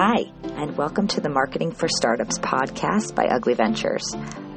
Hi, and welcome to the Marketing for Startups podcast by Ugly Ventures.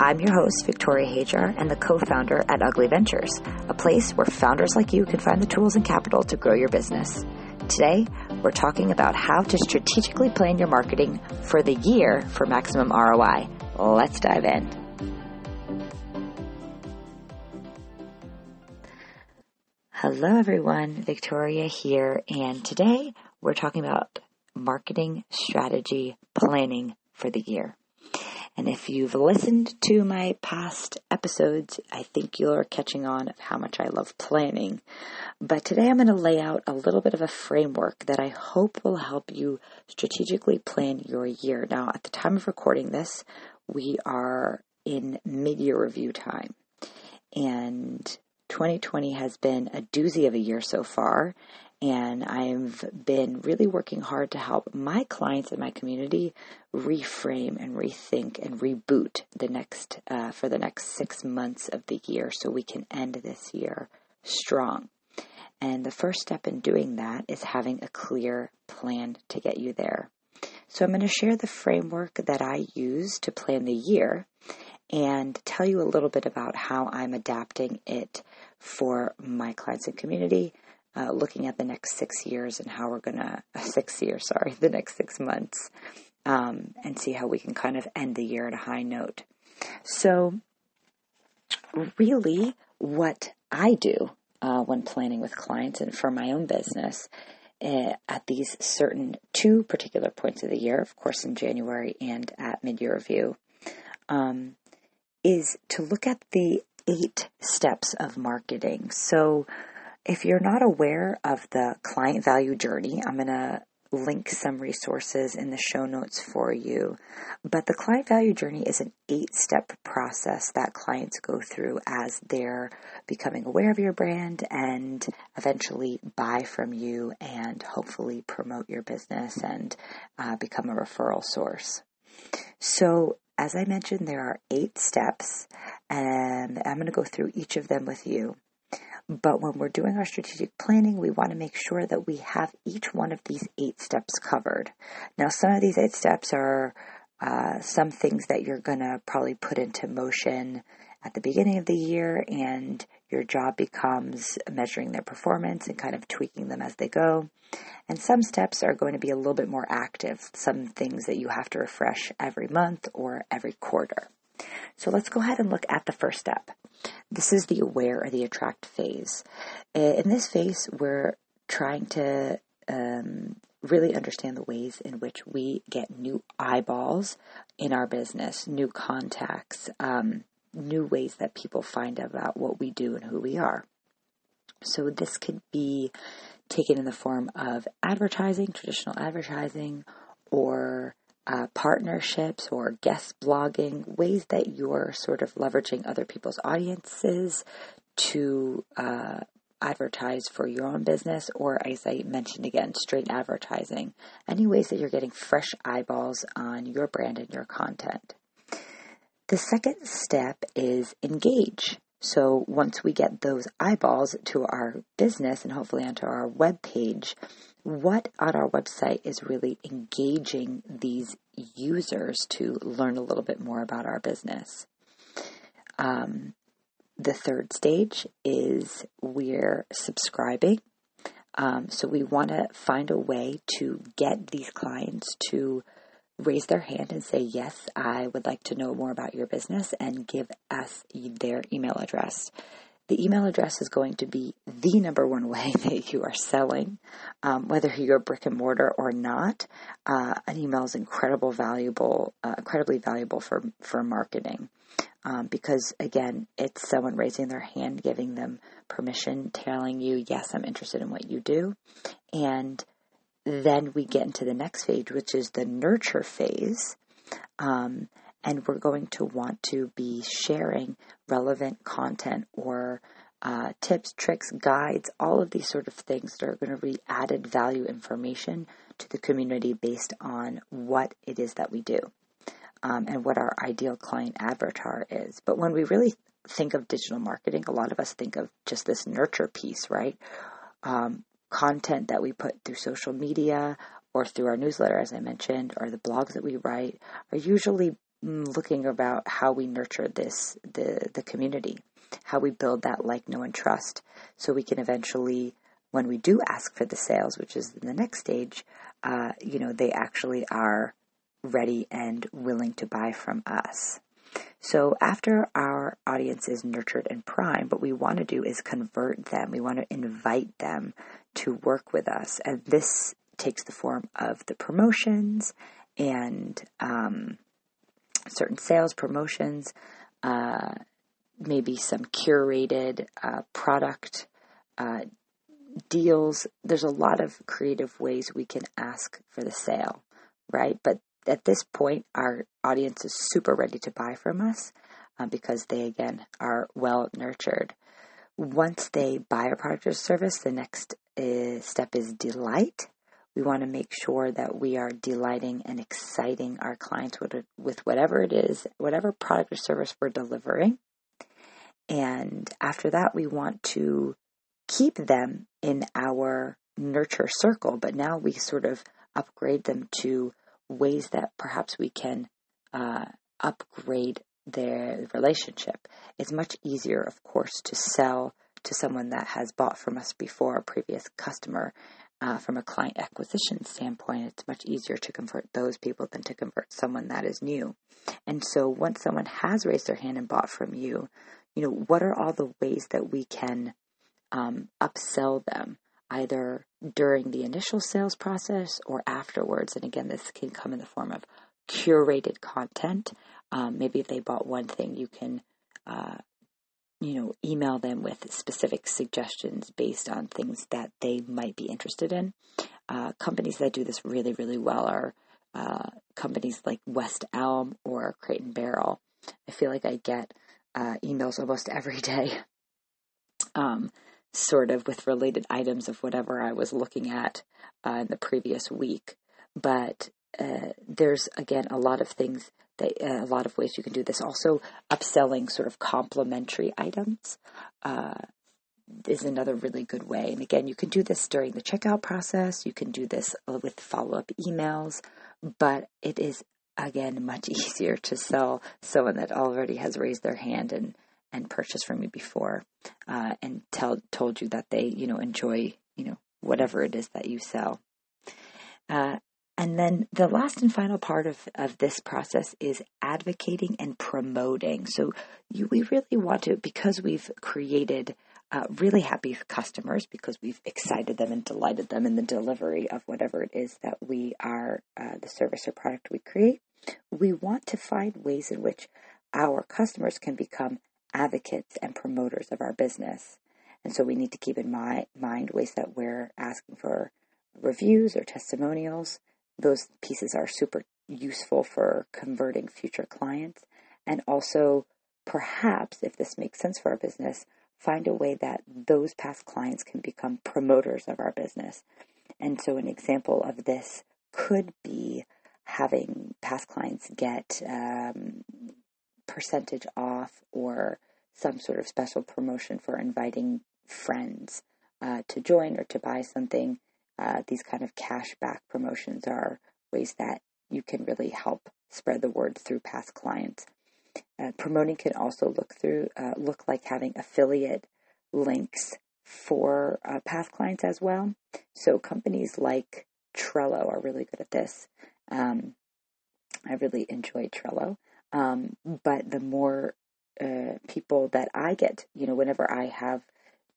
I'm your host, Victoria Hajjar, and the co founder at Ugly Ventures, a place where founders like you can find the tools and capital to grow your business. Today, we're talking about how to strategically plan your marketing for the year for maximum ROI. Let's dive in. Hello, everyone. Victoria here, and today we're talking about marketing strategy planning for the year. And if you've listened to my past episodes, I think you're catching on of how much I love planning. But today I'm going to lay out a little bit of a framework that I hope will help you strategically plan your year. Now, at the time of recording this, we are in mid year review time. And 2020 has been a doozy of a year so far and I've been really working hard to help my clients and my community reframe and rethink and reboot the next uh, for the next six months of the year, so we can end this year strong. And the first step in doing that is having a clear plan to get you there. So I'm going to share the framework that I use to plan the year and tell you a little bit about how I'm adapting it for my clients and community uh, looking at the next six years and how we're going to, uh, six years, sorry, the next six months, um, and see how we can kind of end the year at a high note. So, really, what I do uh, when planning with clients and for my own business uh, at these certain two particular points of the year, of course, in January and at mid year review, um, is to look at the eight steps of marketing. So, if you're not aware of the client value journey, I'm going to link some resources in the show notes for you. But the client value journey is an eight step process that clients go through as they're becoming aware of your brand and eventually buy from you and hopefully promote your business and uh, become a referral source. So, as I mentioned, there are eight steps, and I'm going to go through each of them with you. But when we're doing our strategic planning, we want to make sure that we have each one of these eight steps covered. Now, some of these eight steps are uh, some things that you're going to probably put into motion at the beginning of the year, and your job becomes measuring their performance and kind of tweaking them as they go. And some steps are going to be a little bit more active, some things that you have to refresh every month or every quarter. So let's go ahead and look at the first step. This is the aware or the attract phase. In this phase, we're trying to um, really understand the ways in which we get new eyeballs in our business, new contacts, um, new ways that people find about what we do and who we are. So this could be taken in the form of advertising, traditional advertising, or uh, partnerships or guest blogging, ways that you're sort of leveraging other people's audiences to uh, advertise for your own business, or as I mentioned again, straight advertising. Any ways that you're getting fresh eyeballs on your brand and your content. The second step is engage. So once we get those eyeballs to our business and hopefully onto our web page, what on our website is really engaging these users to learn a little bit more about our business. Um, the third stage is we're subscribing. Um, so we want to find a way to get these clients to raise their hand and say, Yes, I would like to know more about your business and give us their email address the email address is going to be the number one way that you are selling, um, whether you're brick and mortar or not. Uh, an email is incredible valuable, uh, incredibly valuable for for marketing, um, because again, it's someone raising their hand, giving them permission, telling you, "Yes, I'm interested in what you do," and then we get into the next phase, which is the nurture phase. Um, and we're going to want to be sharing relevant content or uh, tips, tricks, guides, all of these sort of things that are going to be added value information to the community based on what it is that we do um, and what our ideal client avatar is. But when we really think of digital marketing, a lot of us think of just this nurture piece, right? Um, content that we put through social media or through our newsletter, as I mentioned, or the blogs that we write are usually looking about how we nurture this the the community, how we build that like, know, and trust, so we can eventually, when we do ask for the sales, which is the next stage, uh, you know, they actually are ready and willing to buy from us. So after our audience is nurtured and primed, what we want to do is convert them. We want to invite them to work with us. And this takes the form of the promotions and um, certain sales promotions, uh, maybe some curated uh, product uh, deals. There's a lot of creative ways we can ask for the sale, right? But at this point, our audience is super ready to buy from us uh, because they, again, are well nurtured. Once they buy a product or service, the next is, uh, step is delight. We want to make sure that we are delighting and exciting our clients with, with whatever it is, whatever product or service we're delivering. And after that, we want to keep them in our nurture circle, but now we sort of upgrade them to ways that perhaps we can uh, upgrade their relationship. It's much easier, of course, to sell to someone that has bought from us before, a previous customer. Uh, from a client acquisition standpoint, it's much easier to convert those people than to convert someone that is new. And so, once someone has raised their hand and bought from you, you know, what are all the ways that we can um, upsell them? either during the initial sales process or afterwards. And again, this can come in the form of curated content. Um, maybe if they bought one thing, you can, uh, you know, email them with specific suggestions based on things that they might be interested in. Uh, companies that do this really, really well are uh, companies like West Elm or Crate and Barrel. I feel like I get uh, emails almost every day. Um, sort of with related items of whatever I was looking at uh, in the previous week. But uh, there's again a lot of things that uh, a lot of ways you can do this. Also, upselling sort of complementary items uh, is another really good way. And again, you can do this during the checkout process. You can do this with follow up emails, but it is again much easier to sell someone that already has raised their hand and and purchased from you before uh, and tell, told you that they, you know, enjoy, you know, whatever it is that you sell. Uh, and then the last and final part of, of this process is advocating and promoting. So you, we really want to, because we've created uh, really happy customers, because we've excited them and delighted them in the delivery of whatever it is that we are, uh, the service or product we create, we want to find ways in which our customers can become advocates and promoters of our business. And so we need to keep in my, mind ways that we're asking for reviews or testimonials. Those pieces are super useful for converting future clients. And also, perhaps, if this makes sense for our business, find a way that those past clients can become promoters of our business. And so, an example of this could be having past clients get um, percentage off or some sort of special promotion for inviting friends uh, to join or to buy something. Uh, these kind of cash back promotions are ways that you can really help spread the word through past clients. Uh, promoting can also look through uh, look like having affiliate links for uh, past clients as well. So companies like Trello are really good at this. Um, I really enjoy Trello. Um, but the more uh, people that I get, you know, whenever I have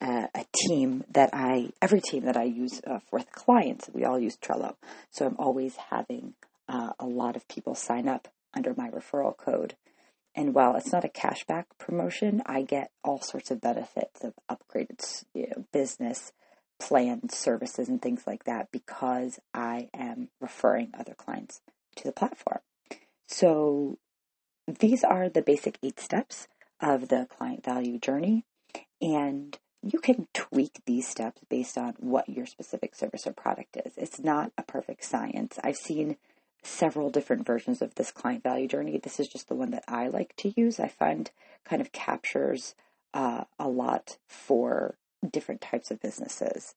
uh, a team that I, every team that I use uh, for clients, we all use Trello. So I'm always having uh, a lot of people sign up under my referral code. And while it's not a cashback promotion, I get all sorts of benefits of upgraded you know, business plans, services, and things like that because I am referring other clients to the platform. So these are the basic eight steps of the client value journey. And you can tweak these steps based on what your specific service or product is. It's not a perfect science. I've seen several different versions of this client value journey. This is just the one that I like to use. I find kind of captures uh, a lot for different types of businesses.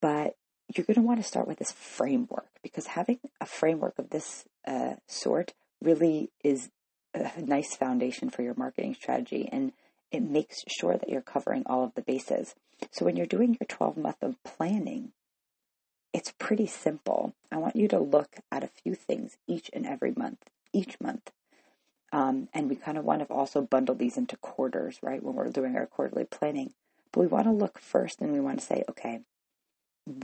But you're going to want to start with this framework because having a framework of this uh, sort really is a nice foundation for your marketing strategy and it makes sure that you're covering all of the bases. So when you're doing your 12 month of planning, it's pretty simple. I want you to look at a few things each and every month, each month. Um, and we kind of want to also bundle these into quarters, right? When we're doing our quarterly planning. But we want to look first and we want to say, okay,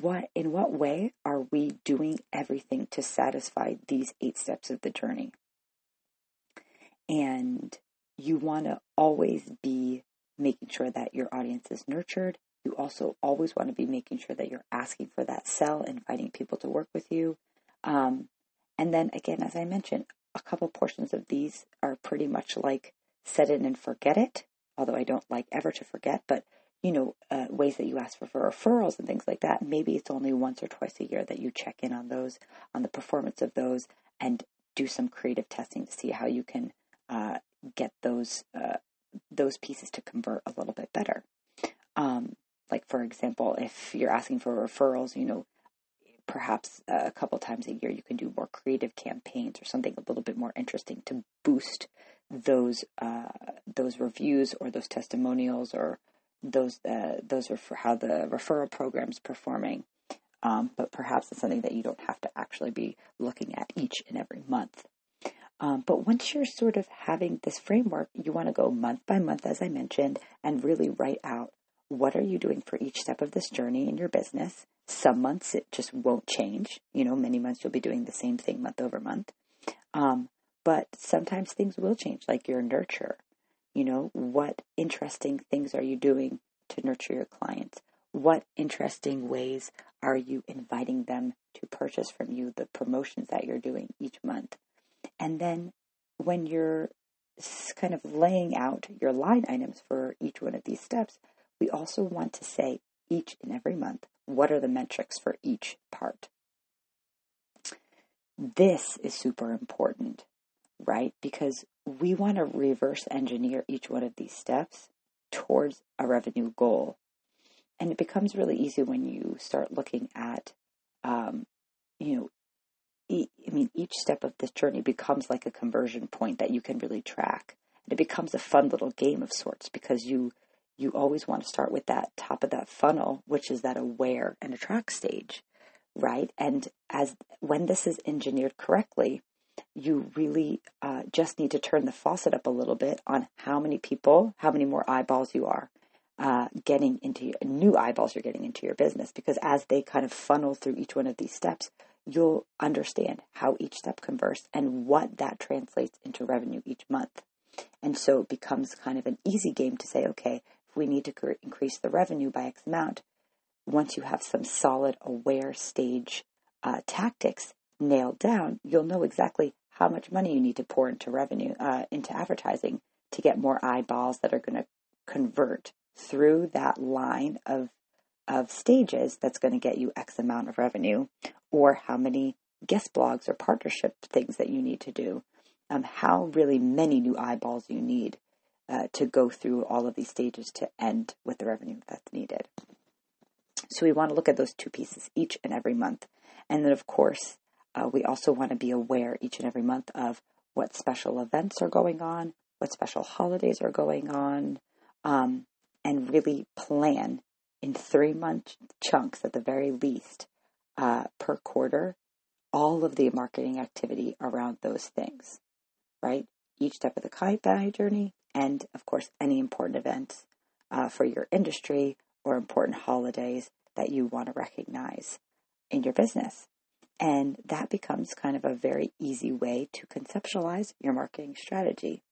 what in what way are we doing everything to satisfy these eight steps of the journey? And you want to always be making sure that your audience is nurtured. You also always want to be making sure that you're asking for that sell, inviting people to work with you. Um, and then again, as I mentioned, a couple portions of these are pretty much like set it and forget it, although I don't like ever to forget, but you know, uh, ways that you ask for, for referrals and things like that. Maybe it's only once or twice a year that you check in on those, on the performance of those, and do some creative testing to see how you can uh, get those uh, those pieces to convert a little bit better. Um, like for example, if you're asking for referrals, you know, perhaps a couple times a year you can do more creative campaigns or something a little bit more interesting to boost those uh, those reviews or those testimonials or those uh, those are for how the referral program's performing. Um, but perhaps it's something that you don't have to actually be looking at each and every month. Um, but once you're sort of having this framework, you want to go month by month, as I mentioned, and really write out what are you doing for each step of this journey in your business. Some months it just won't change. You know, many months you'll be doing the same thing month over month. Um, but sometimes things will change, like your nurture. You know, what interesting things are you doing to nurture your clients? What interesting ways are you inviting them to purchase from you? The promotions that you're doing each month. And then when you're kind of laying out your line items for each one of these steps, we also want to say each and every month what are the metrics for each part. This is super important, right? Because we want to reverse engineer each one of these steps towards a revenue goal. And it becomes really easy when you start looking at, um, you know, I mean, each step of this journey becomes like a conversion point that you can really track. And it becomes a fun little game of sorts because you you always want to start with that top of that funnel, which is that aware and attract stage, right? And as when this is engineered correctly, you really uh, just need to turn the faucet up a little bit on how many people, how many more eyeballs you are uh, getting into your, new eyeballs you're getting into your business. Because as they kind of funnel through each one of these steps, you'll understand how each step converts and what that translates into revenue each month. And so it becomes kind of an easy game to say, okay, if we need to increase the revenue by X amount, once you have some solid aware stage uh, tactics nailed down, you'll know exactly how much money you need to pour into revenue, uh, into advertising to get more eyeballs that are going to convert through that line of of stages that's going to get you X amount of revenue, or how many guest blogs or partnership things that you need to do, um, how really many new eyeballs you need uh, to go through all of these stages to end with the revenue that's needed. So we want to look at those two pieces each and every month. And then, of course, uh, we also want to be aware each and every month of what special events are going on, what special holidays are going on, um, and really plan in three month chunks at the very least uh, per quarter all of the marketing activity around those things, right? Each step of the client value journey, and of course, any important events uh, for your industry or important holidays that you want to recognize in your business. And that becomes kind of a very easy way to conceptualize your marketing strategy.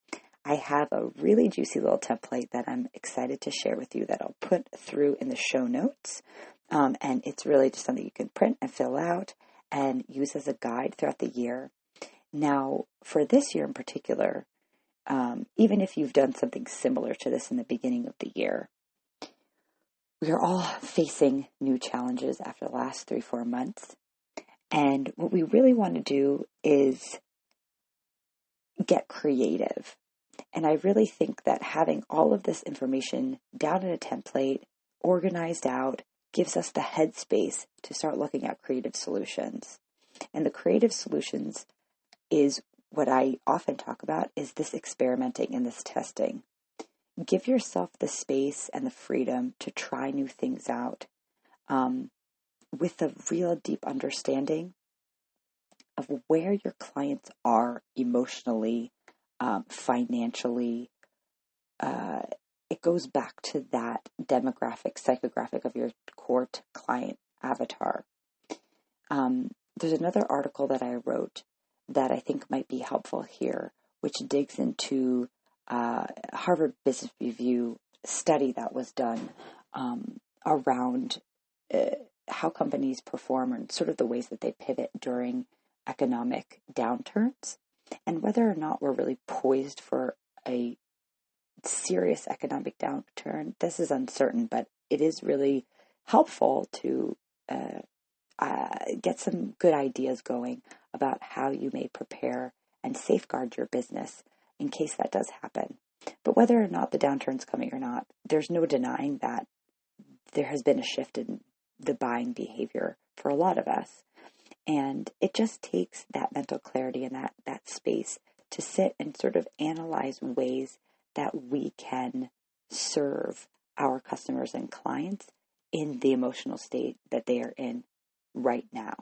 I have a really juicy little template that I'm excited to share with you that I'll put through in the show notes. Um, and it's really just something you can print and fill out and use as a guide throughout the year. Now, for this year in particular, um, even if you've done something similar to this in the beginning of the year, we are all facing new challenges after the last three, four months. And what we really want to do is get creative and I really think that having all of this information down in a template, organized out, gives us the headspace to start looking at creative solutions. And the creative solutions is what I often talk about is this experimenting and this testing. Give yourself the space and the freedom to try new things out um, with a real deep understanding of where your clients are emotionally, um, financially. Uh, it goes back to that demographic, psychographic of your core client avatar. Um, there's another article that I wrote that I think might be helpful here, which digs into uh, Harvard Business Review study that was done um, around uh, how companies perform and sort of the ways that they pivot during economic downturns and whether or not we're really poised for a serious economic downturn. This is uncertain, but it is really helpful to uh, uh, get some good ideas going about how you may prepare and safeguard your business in case that does happen. But whether or not the downturn's coming or not, there's no denying that there has been a shift in the buying behavior for a lot of us. And it just takes that mental clarity and that, that space to sit and sort of analyze ways that we can serve our customers and clients in the emotional state that they are in right now.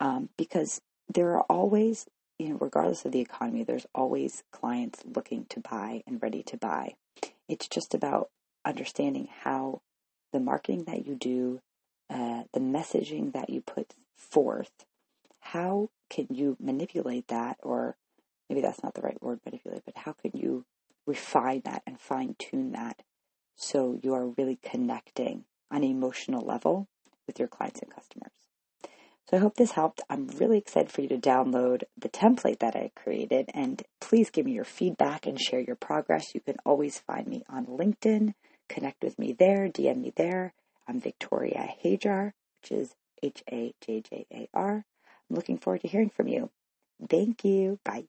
Um, because there are always, you know, regardless of the economy, there's always clients looking to buy and ready to buy. It's just about understanding how the marketing that you do, uh, the messaging that you put forth, how can you manipulate that, or maybe that's not the right word, manipulate, but how can you refine that and fine tune that so you are really connecting on an emotional level with your clients and customers. So I hope this helped. I'm really excited for you to download the template that I created and please give me your feedback and share your progress. You can always find me on LinkedIn, connect with me there, DM me there. I'm Victoria Hajjar, which is H A J J A R. I'm looking forward to hearing from you. Thank you. Bye.